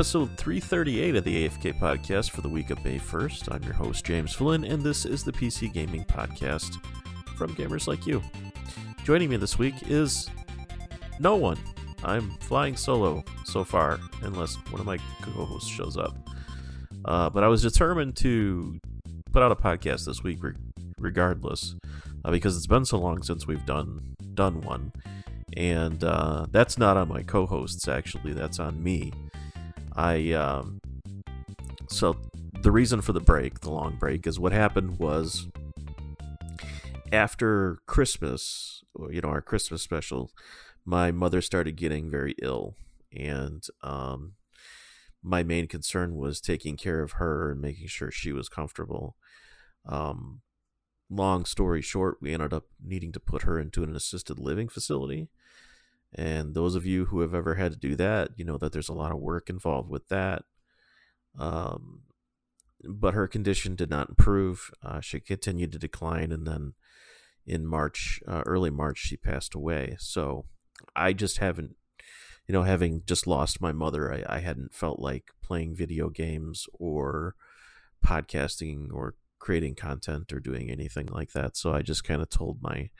episode 338 of the AFK podcast for the week of May 1st. I'm your host, James Flynn, and this is the PC Gaming Podcast from gamers like you. Joining me this week is no one. I'm flying solo so far, unless one of my co hosts shows up. Uh, but I was determined to put out a podcast this week, re- regardless, uh, because it's been so long since we've done done one, and uh, that's not on my co-hosts. Actually, that's on me. I um, so the reason for the break, the long break, is what happened was after Christmas, you know, our Christmas special, my mother started getting very ill, and um, my main concern was taking care of her and making sure she was comfortable. Um, long story short, we ended up needing to put her into an assisted living facility. And those of you who have ever had to do that, you know that there's a lot of work involved with that. Um, but her condition did not improve. Uh, she continued to decline, and then in March, uh, early March, she passed away. So I just haven't, you know, having just lost my mother, I, I hadn't felt like playing video games or podcasting or creating content or doing anything like that. So I just kind of told my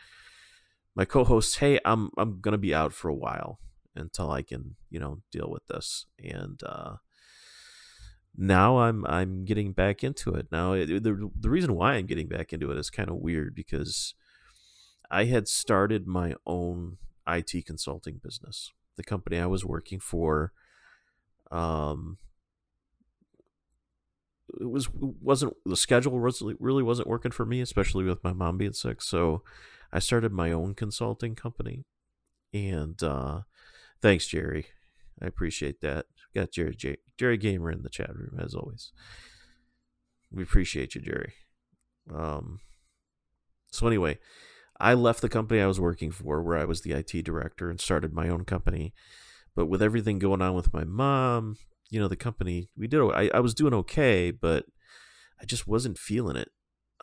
my co-hosts, "Hey, I'm I'm gonna be out for a while until I can, you know, deal with this." And uh, now I'm I'm getting back into it. Now the the reason why I'm getting back into it is kind of weird because I had started my own IT consulting business. The company I was working for um it was wasn't the schedule was really wasn't working for me especially with my mom being sick. So I started my own consulting company. And uh thanks Jerry. I appreciate that. Got Jerry Jerry Gamer in the chat room as always. We appreciate you Jerry. Um so anyway I left the company I was working for, where I was the IT director, and started my own company. But with everything going on with my mom, you know, the company we did. I, I was doing okay, but I just wasn't feeling it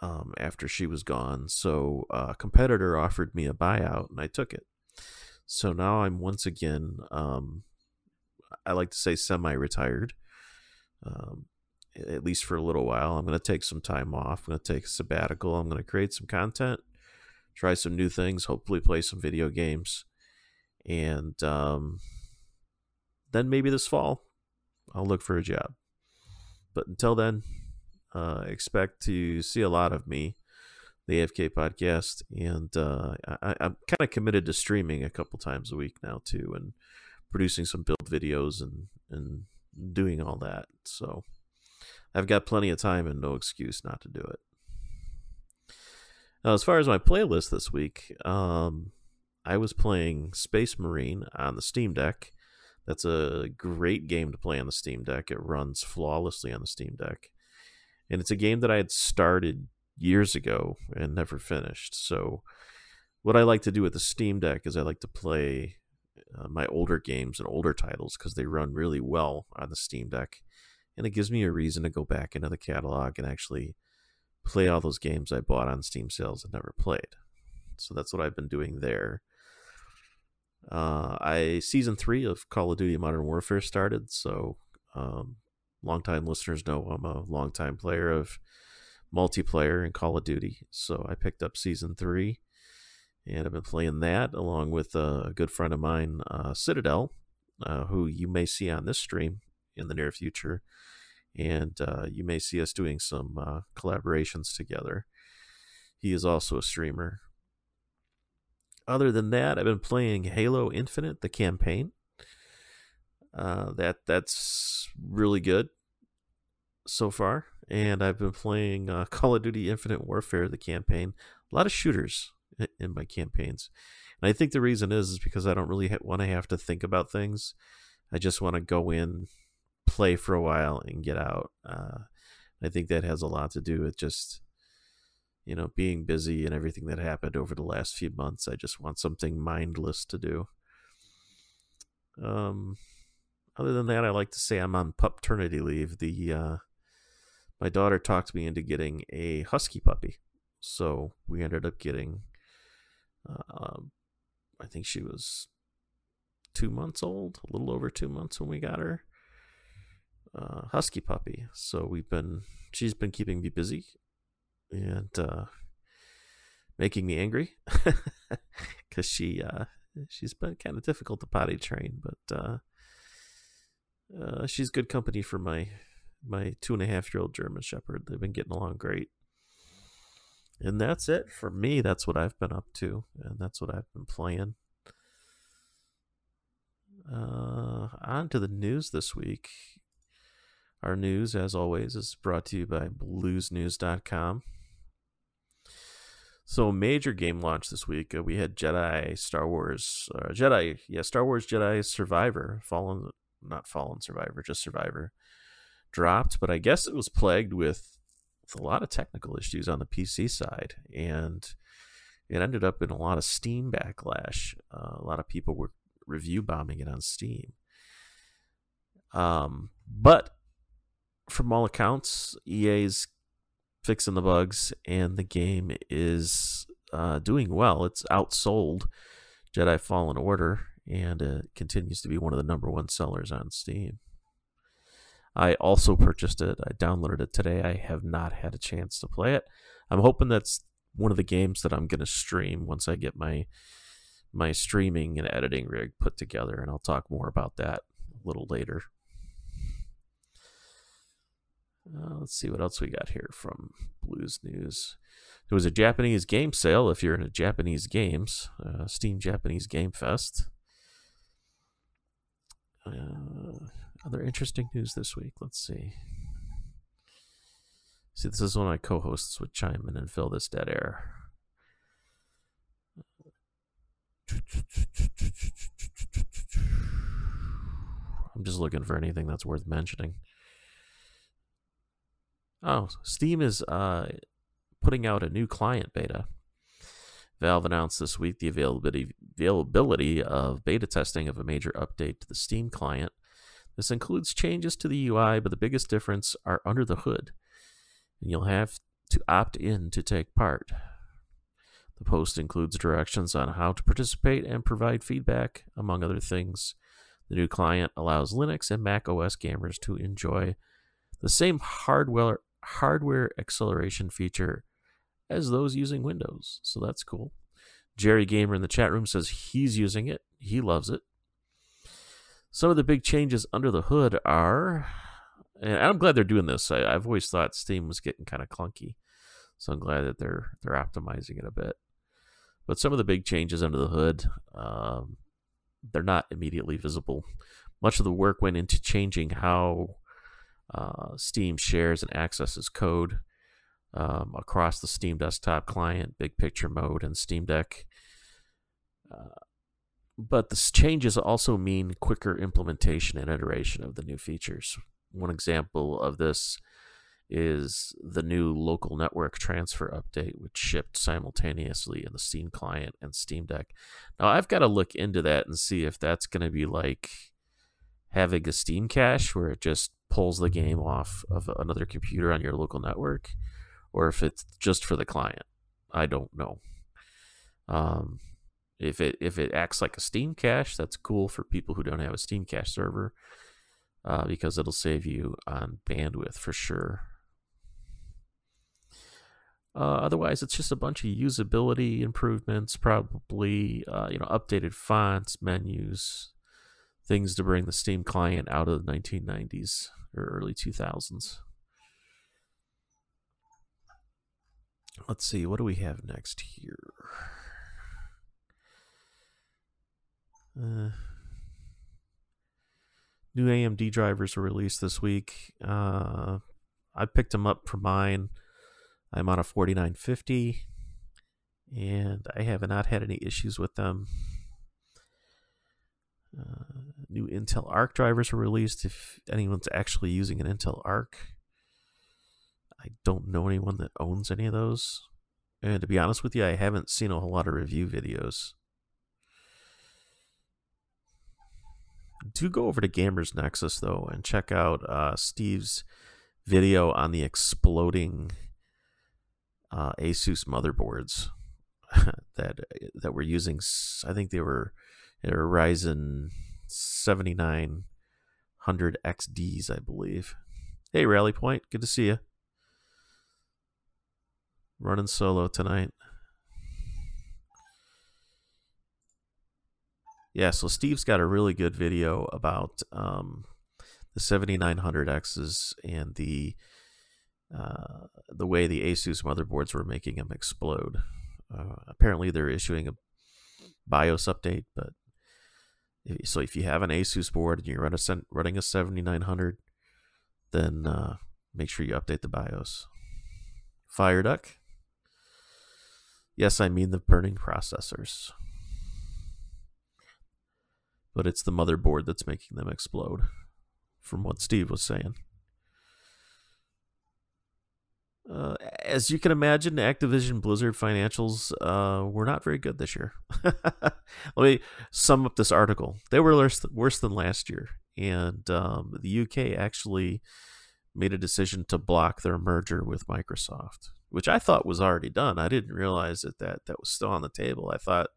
um, after she was gone. So a competitor offered me a buyout, and I took it. So now I'm once again, um, I like to say, semi-retired. Um, at least for a little while. I'm going to take some time off. I'm going to take a sabbatical. I'm going to create some content try some new things, hopefully play some video games, and um, then maybe this fall I'll look for a job. But until then, uh, expect to see a lot of me, the AFK podcast, and uh, I, am kind of committed to streaming a couple times a week now too, and producing some build videos and and doing all that. So I've got plenty of time and no excuse not to do it. Now, as far as my playlist this week, um, I was playing Space Marine on the Steam Deck. That's a great game to play on the Steam Deck. It runs flawlessly on the Steam Deck. And it's a game that I had started years ago and never finished. So, what I like to do with the Steam Deck is I like to play uh, my older games and older titles because they run really well on the Steam Deck. And it gives me a reason to go back into the catalog and actually play all those games I bought on Steam sales and never played. So that's what I've been doing there. Uh, I season three of Call of Duty Modern Warfare started, so um, longtime listeners know I'm a longtime player of multiplayer in Call of Duty. So I picked up season three, and I've been playing that along with a good friend of mine, uh, Citadel, uh, who you may see on this stream in the near future and uh, you may see us doing some uh, collaborations together. He is also a streamer. Other than that, I've been playing Halo Infinite, the campaign. Uh, that that's really good so far, and I've been playing uh, Call of Duty Infinite Warfare, the campaign. A lot of shooters in my campaigns, and I think the reason is is because I don't really want to have to think about things. I just want to go in play for a while and get out. Uh, I think that has a lot to do with just you know being busy and everything that happened over the last few months. I just want something mindless to do. Um, other than that, I like to say I'm on paternity leave. The uh, my daughter talked me into getting a husky puppy, so we ended up getting. Uh, I think she was two months old, a little over two months when we got her uh, husky puppy. So we've been she's been keeping me busy and uh, making me angry because she uh, she's been kind of difficult to potty train, but uh, uh, she's good company for my my two and a half year old German Shepherd. They've been getting along great. And that's it for me. That's what I've been up to, and that's what I've been playing. Uh, on to the news this week. Our news, as always, is brought to you by bluesnews.com. So, major game launch this week. Uh, we had Jedi Star Wars, uh, Jedi, yeah, Star Wars Jedi Survivor, Fallen, not Fallen Survivor, just Survivor, dropped. But I guess it was plagued with, with a lot of technical issues on the PC side, and it ended up in a lot of Steam backlash. Uh, a lot of people were review bombing it on Steam. Um, but from all accounts, EA's fixing the bugs, and the game is uh, doing well. It's outsold Jedi Fallen Order, and it continues to be one of the number one sellers on Steam. I also purchased it. I downloaded it today. I have not had a chance to play it. I'm hoping that's one of the games that I'm going to stream once I get my my streaming and editing rig put together, and I'll talk more about that a little later. Uh, let's see what else we got here from Blues News. There was a Japanese game sale if you're into Japanese games, uh, Steam Japanese Game Fest. Uh, other interesting news this week. Let's see. See, this is when my co hosts would chime in and fill this dead air. I'm just looking for anything that's worth mentioning. Oh, Steam is uh, putting out a new client beta. Valve announced this week the availability availability of beta testing of a major update to the Steam client. This includes changes to the UI, but the biggest difference are under the hood, and you'll have to opt in to take part. The post includes directions on how to participate and provide feedback, among other things. The new client allows Linux and Mac OS gamers to enjoy the same hardware hardware acceleration feature as those using Windows. So that's cool. Jerry Gamer in the chat room says he's using it. He loves it. Some of the big changes under the hood are, and I'm glad they're doing this. I, have always thought Steam was getting kind of clunky, so I'm glad that they're they're optimizing it a bit. But some of the big changes under the hood, um, they're not immediately visible. Much of the work went into changing how uh, Steam shares and accesses code um, across the Steam desktop client, big picture mode, and Steam Deck. Uh, but the changes also mean quicker implementation and iteration of the new features. One example of this is the new local network transfer update, which shipped simultaneously in the Steam client and Steam Deck. Now, I've got to look into that and see if that's going to be like having a Steam cache where it just pulls the game off of another computer on your local network, or if it's just for the client. I don't know. Um, if it if it acts like a Steam cache, that's cool for people who don't have a Steam cache server, uh, because it'll save you on bandwidth for sure. Uh, otherwise, it's just a bunch of usability improvements, probably uh, you know updated fonts, menus, things to bring the Steam client out of the 1990s or early 2000s. Let's see, what do we have next here? Uh, new AMD drivers were released this week. Uh, I picked them up for mine. I'm on a 4950 and I have not had any issues with them. Uh, new Intel Arc drivers were released. If anyone's actually using an Intel Arc, I don't know anyone that owns any of those. And to be honest with you, I haven't seen a whole lot of review videos. Do go over to Gamers Nexus though and check out uh, Steve's video on the exploding uh, Asus motherboards that that were using. I think they were they were Ryzen 7900 XDs, I believe. Hey, Rally Point, good to see you. Running solo tonight. Yeah, so Steve's got a really good video about um, the 7900Xs and the uh, the way the Asus motherboards were making them explode. Uh, apparently, they're issuing a BIOS update, but so if you have an Asus board and you're running a 7900, then uh, make sure you update the BIOS. Fire Duck. Yes, I mean the burning processors. But it's the motherboard that's making them explode, from what Steve was saying. Uh, as you can imagine, Activision Blizzard financials uh, were not very good this year. Let me sum up this article. They were worse, worse than last year, and um, the UK actually made a decision to block their merger with Microsoft, which I thought was already done. I didn't realize that that, that was still on the table. I thought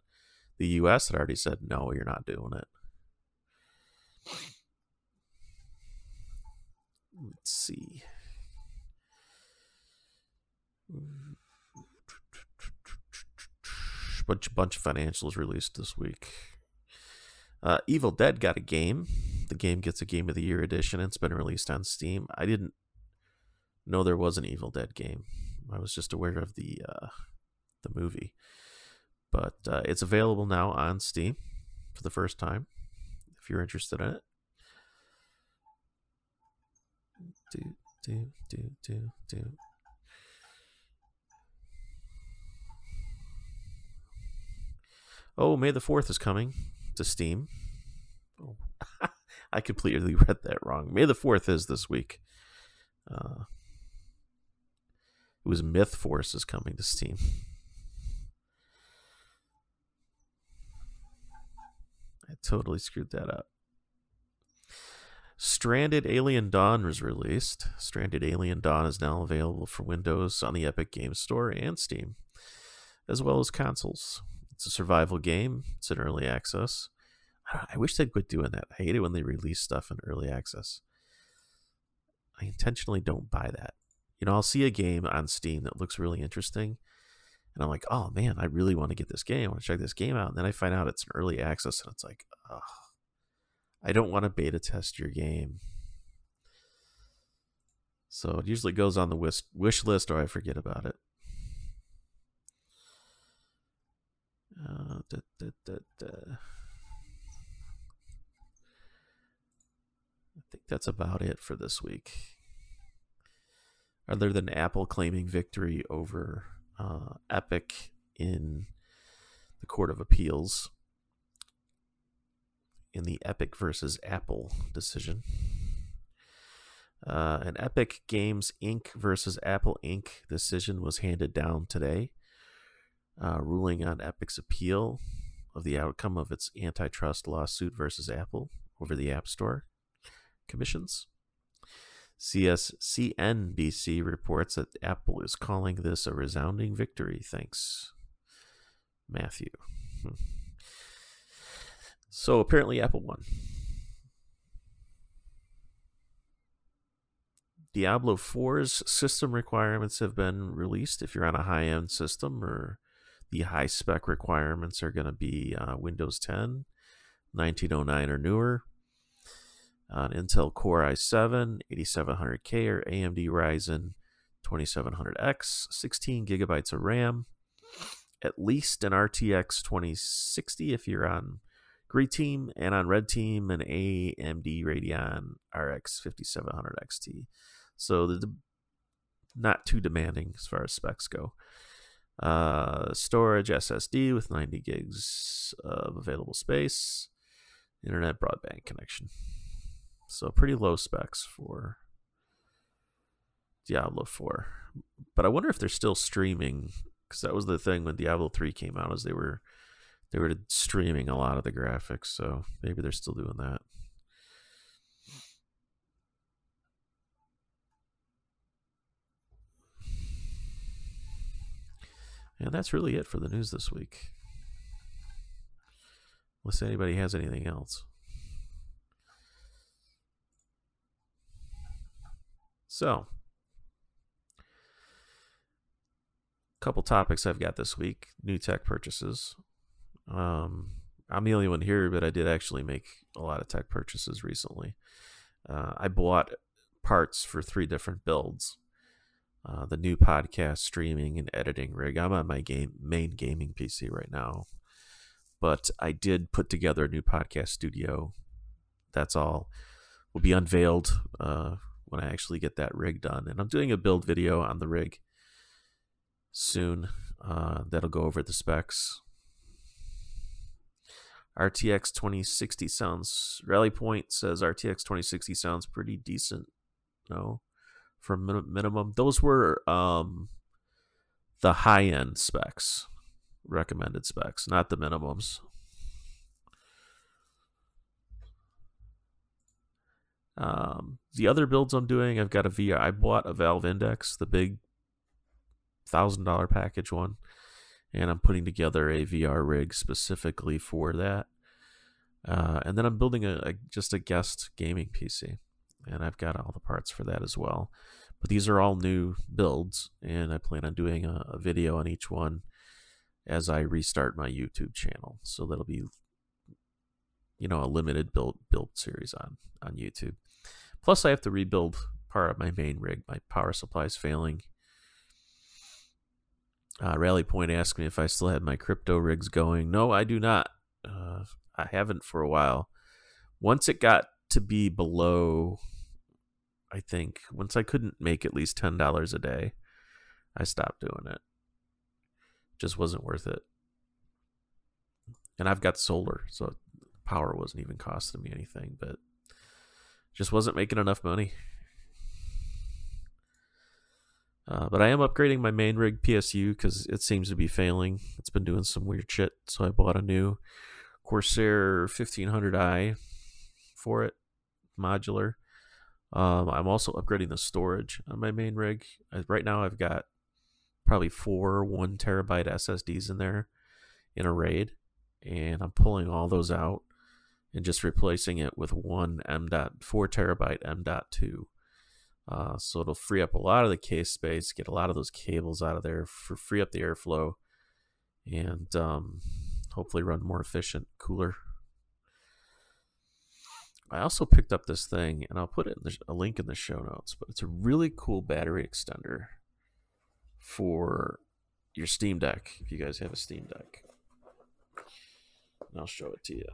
the US had already said, no, you're not doing it. Let's see bunch bunch of financials released this week. Uh, Evil Dead got a game. The game gets a Game of the Year edition. It's been released on Steam. I didn't know there was an Evil Dead game. I was just aware of the uh, the movie, but uh, it's available now on Steam for the first time. If you're interested in it. Do do do do do Oh, May the 4th is coming to Steam. I completely read that wrong. May the 4th is this week. Uh, it was Myth Force is coming to Steam. I totally screwed that up. Stranded Alien Dawn was released. Stranded Alien Dawn is now available for Windows on the Epic Games Store and Steam, as well as consoles. It's a survival game. It's an early access. I wish they'd quit doing that. I hate it when they release stuff in early access. I intentionally don't buy that. You know, I'll see a game on Steam that looks really interesting, and I'm like, oh man, I really want to get this game. I want to check this game out. And then I find out it's an early access, and it's like, I don't want to beta test your game. So it usually goes on the wish list, or I forget about it. Da, da, da, I think that's about it for this week. Other than Apple claiming victory over uh, Epic in the Court of Appeals in the Epic versus Apple decision. Uh, an Epic Games Inc. versus Apple Inc. decision was handed down today uh, ruling on Epic's appeal of the outcome of its antitrust lawsuit versus Apple over the App Store commissions. CS CNBC reports that Apple is calling this a resounding victory. Thanks, Matthew. Hmm. So apparently, Apple won. Diablo 4's system requirements have been released if you're on a high end system or the high spec requirements are going to be uh, Windows 10, 1909 or newer, an Intel Core i7, 8700K or AMD Ryzen 2700X, 16 gigabytes of RAM, at least an RTX 2060 if you're on Green Team, and on Red Team, an AMD Radeon RX 5700 XT. So the not too demanding as far as specs go. Uh, storage SSD with 90 gigs of available space, internet broadband connection. So pretty low specs for Diablo 4. But I wonder if they're still streaming because that was the thing when Diablo 3 came out is they were they were streaming a lot of the graphics, so maybe they're still doing that. And that's really it for the news this week. Unless anybody has anything else. So, a couple topics I've got this week new tech purchases. Um, I'm the only one here, but I did actually make a lot of tech purchases recently. Uh, I bought parts for three different builds. Uh, the new podcast streaming and editing rig. I'm on my game main gaming PC right now, but I did put together a new podcast studio. That's all will be unveiled uh, when I actually get that rig done, and I'm doing a build video on the rig soon. Uh, that'll go over the specs. RTX 2060 sounds. Rally Point says RTX 2060 sounds pretty decent. No, for min- minimum. Those were um, the high end specs, recommended specs, not the minimums. Um, the other builds I'm doing, I've got a VR. I bought a Valve Index, the big thousand dollar package one, and I'm putting together a VR rig specifically for that. Uh, and then I'm building a, a, just a guest gaming PC, and I've got all the parts for that as well. But these are all new builds, and I plan on doing a, a video on each one as I restart my YouTube channel. So that'll be, you know, a limited build build series on on YouTube. Plus, I have to rebuild part of my main rig. My power supply is failing, uh, Rally Point asked me if I still had my crypto rigs going. No, I do not. Uh, I haven't for a while. Once it got to be below, I think, once I couldn't make at least $10 a day, I stopped doing it. Just wasn't worth it. And I've got solar, so power wasn't even costing me anything, but just wasn't making enough money. Uh, but I am upgrading my main rig PSU because it seems to be failing. It's been doing some weird shit, so I bought a new Corsair 1500i for it, modular. Um, I'm also upgrading the storage on my main rig. I, right now, I've got probably four one terabyte SSDs in there in a RAID, and I'm pulling all those out and just replacing it with one M. Dot, four terabyte M. Dot two uh, so it'll free up a lot of the case space, get a lot of those cables out of there, for free up the airflow, and um, hopefully run more efficient, cooler. I also picked up this thing, and I'll put it in the, a link in the show notes. But it's a really cool battery extender for your Steam Deck. If you guys have a Steam Deck, and I'll show it to you.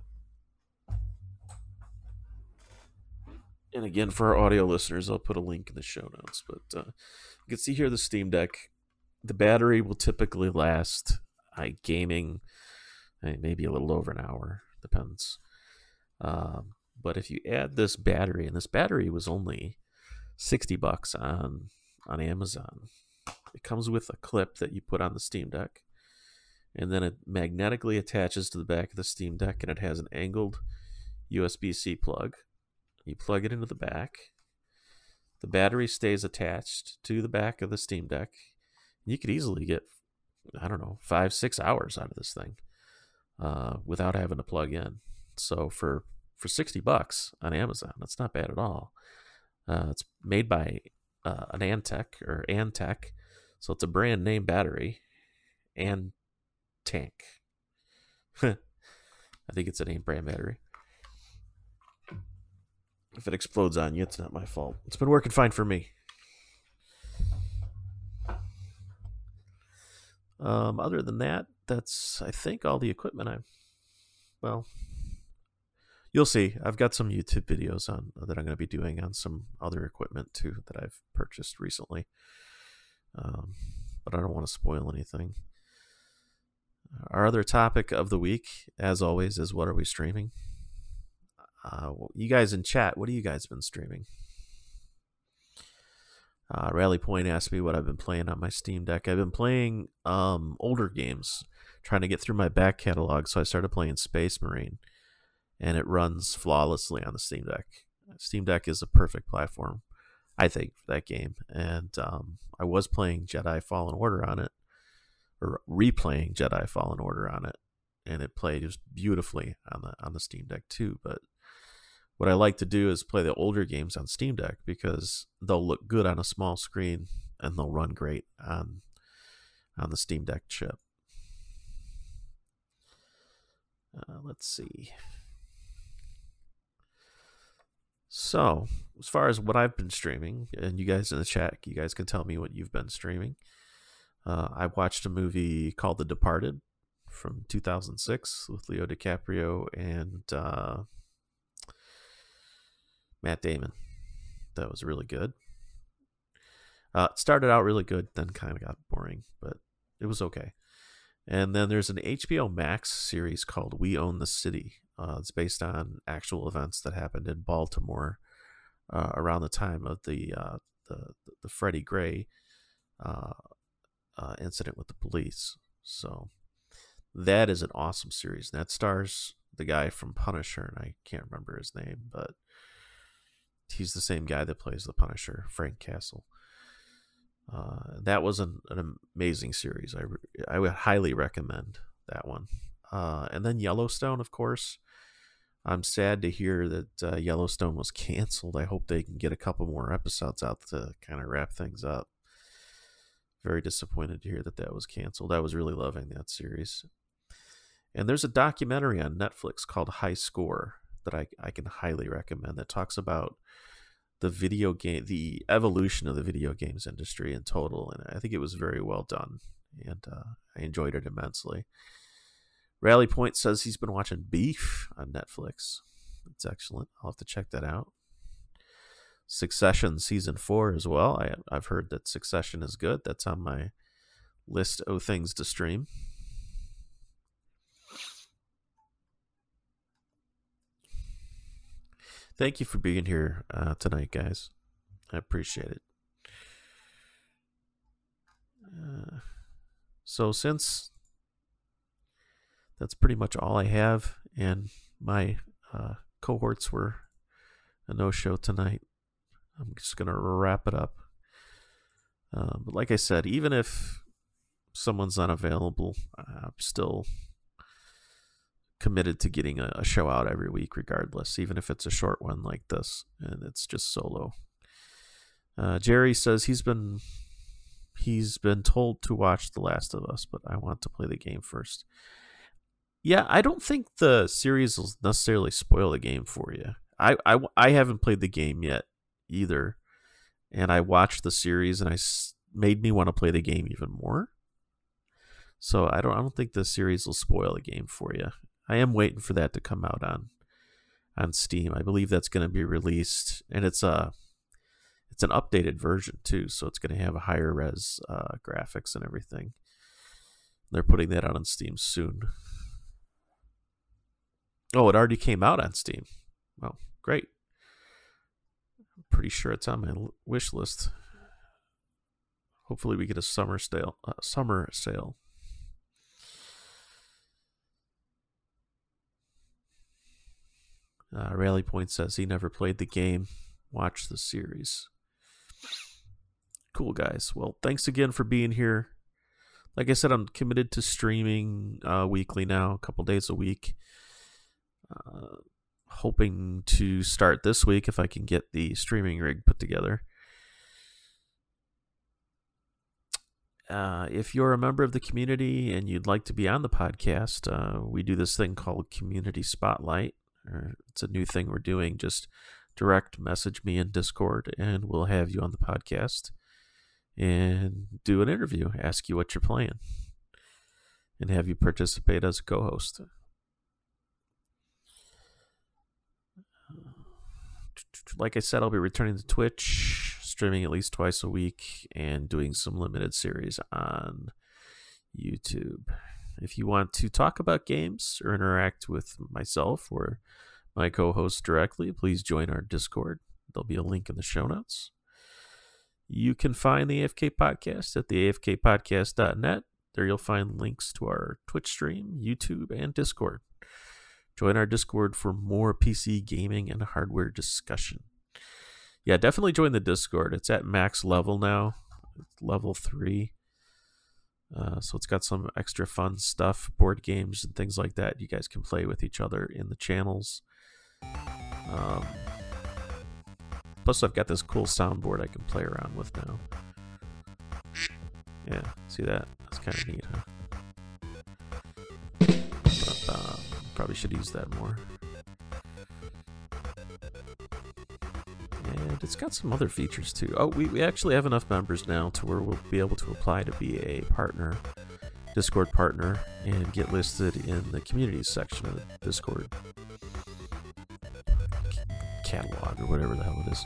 and again for our audio listeners i'll put a link in the show notes but uh, you can see here the steam deck the battery will typically last I gaming maybe a little over an hour depends um, but if you add this battery and this battery was only 60 bucks on on amazon it comes with a clip that you put on the steam deck and then it magnetically attaches to the back of the steam deck and it has an angled usb-c plug you plug it into the back. The battery stays attached to the back of the Steam Deck. You could easily get, I don't know, five, six hours out of this thing uh, without having to plug in. So for for sixty bucks on Amazon, that's not bad at all. Uh, it's made by uh, an Antec or Antec, so it's a brand name battery, and tank. I think it's a name brand battery. If it explodes on you, it's not my fault. It's been working fine for me. Um, other than that, that's I think all the equipment I well you'll see. I've got some YouTube videos on that I'm going to be doing on some other equipment too that I've purchased recently. Um, but I don't want to spoil anything. Our other topic of the week, as always, is what are we streaming? Uh, you guys in chat, what have you guys been streaming? Uh, Rally Point asked me what I've been playing on my Steam Deck. I've been playing um, older games, trying to get through my back catalog. So I started playing Space Marine, and it runs flawlessly on the Steam Deck. Steam Deck is a perfect platform, I think, for that game. And um, I was playing Jedi Fallen Order on it, or replaying Jedi Fallen Order on it, and it played just beautifully on the on the Steam Deck too. But what I like to do is play the older games on Steam Deck because they'll look good on a small screen and they'll run great on on the Steam Deck chip. Uh, let's see. So, as far as what I've been streaming, and you guys in the chat, you guys can tell me what you've been streaming. Uh, I watched a movie called The Departed from 2006 with Leo DiCaprio and uh, Matt Damon. That was really good. Uh, it started out really good, then kind of got boring, but it was okay. And then there's an HBO Max series called We Own the City. Uh, it's based on actual events that happened in Baltimore uh, around the time of the uh, the the Freddie Gray uh, uh, incident with the police. So that is an awesome series. That stars the guy from Punisher, and I can't remember his name, but he's the same guy that plays the Punisher, Frank Castle. Uh, that was an, an amazing series. I, I would highly recommend that one. Uh, and then Yellowstone, of course. I'm sad to hear that uh, Yellowstone was canceled. I hope they can get a couple more episodes out to kind of wrap things up. Very disappointed to hear that that was canceled. I was really loving that series. And there's a documentary on Netflix called High Score that I, I can highly recommend that talks about the video game, the evolution of the video games industry in total, and I think it was very well done, and uh, I enjoyed it immensely. Rally Point says he's been watching Beef on Netflix. It's excellent. I'll have to check that out. Succession season four as well. I, I've heard that Succession is good. That's on my list of things to stream. Thank you for being here uh, tonight, guys. I appreciate it. Uh, so, since that's pretty much all I have, and my uh, cohorts were a no show tonight, I'm just going to wrap it up. Uh, but, like I said, even if someone's unavailable, I'm still committed to getting a, a, show out every week, regardless, even if it's a short one like this and it's just solo. Uh, Jerry says he's been he's been told to watch The Last of Us, but I want to play the game first. Yeah, I don't think the series will necessarily spoil the game for you. I, I, I haven't played the game yet either, and I watched the series and I made me want to play the game even more. So I don't I don't think the series will spoil the game for you. I am waiting for that to come out on on Steam. I believe that's going to be released, and it's a it's an updated version too, so it's going to have a higher res uh, graphics and everything. They're putting that out on Steam soon. Oh, it already came out on Steam. Well, great. I'm pretty sure it's on my wish list. Hopefully, we get a summer sale. Uh, summer sale. Uh, Rally Point says he never played the game. Watch the series. Cool, guys. Well, thanks again for being here. Like I said, I'm committed to streaming uh, weekly now, a couple days a week. Uh, hoping to start this week if I can get the streaming rig put together. Uh, if you're a member of the community and you'd like to be on the podcast, uh, we do this thing called Community Spotlight it's a new thing we're doing. Just direct message me in Discord, and we'll have you on the podcast and do an interview, ask you what you're playing, and have you participate as a co-host. Like I said, I'll be returning to Twitch, streaming at least twice a week, and doing some limited series on YouTube. If you want to talk about games or interact with myself or my co host directly, please join our Discord. There'll be a link in the show notes. You can find the AFK podcast at the afkpodcast.net. There you'll find links to our Twitch stream, YouTube, and Discord. Join our Discord for more PC gaming and hardware discussion. Yeah, definitely join the Discord. It's at max level now, level three. Uh, so it's got some extra fun stuff, board games and things like that. You guys can play with each other in the channels. Um, plus, I've got this cool soundboard I can play around with now. Yeah, see that? That's kind of neat, huh? Uh, probably should use that more. And it's got some other features too. Oh, we, we actually have enough members now to where we'll be able to apply to be a partner, Discord partner, and get listed in the communities section of the Discord catalog or whatever the hell it is.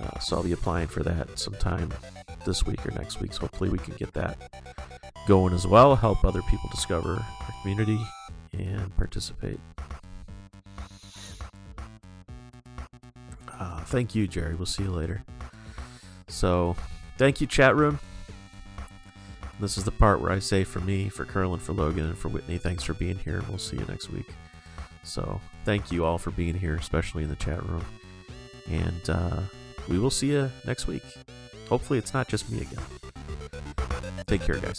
Uh, so I'll be applying for that sometime this week or next week. So hopefully we can get that going as well. Help other people discover our community and participate. Uh, thank you, Jerry. We'll see you later. So, thank you, chat room. This is the part where I say for me, for Curl, and for Logan, and for Whitney, thanks for being here. We'll see you next week. So, thank you all for being here, especially in the chat room. And uh, we will see you next week. Hopefully, it's not just me again. Take care, guys.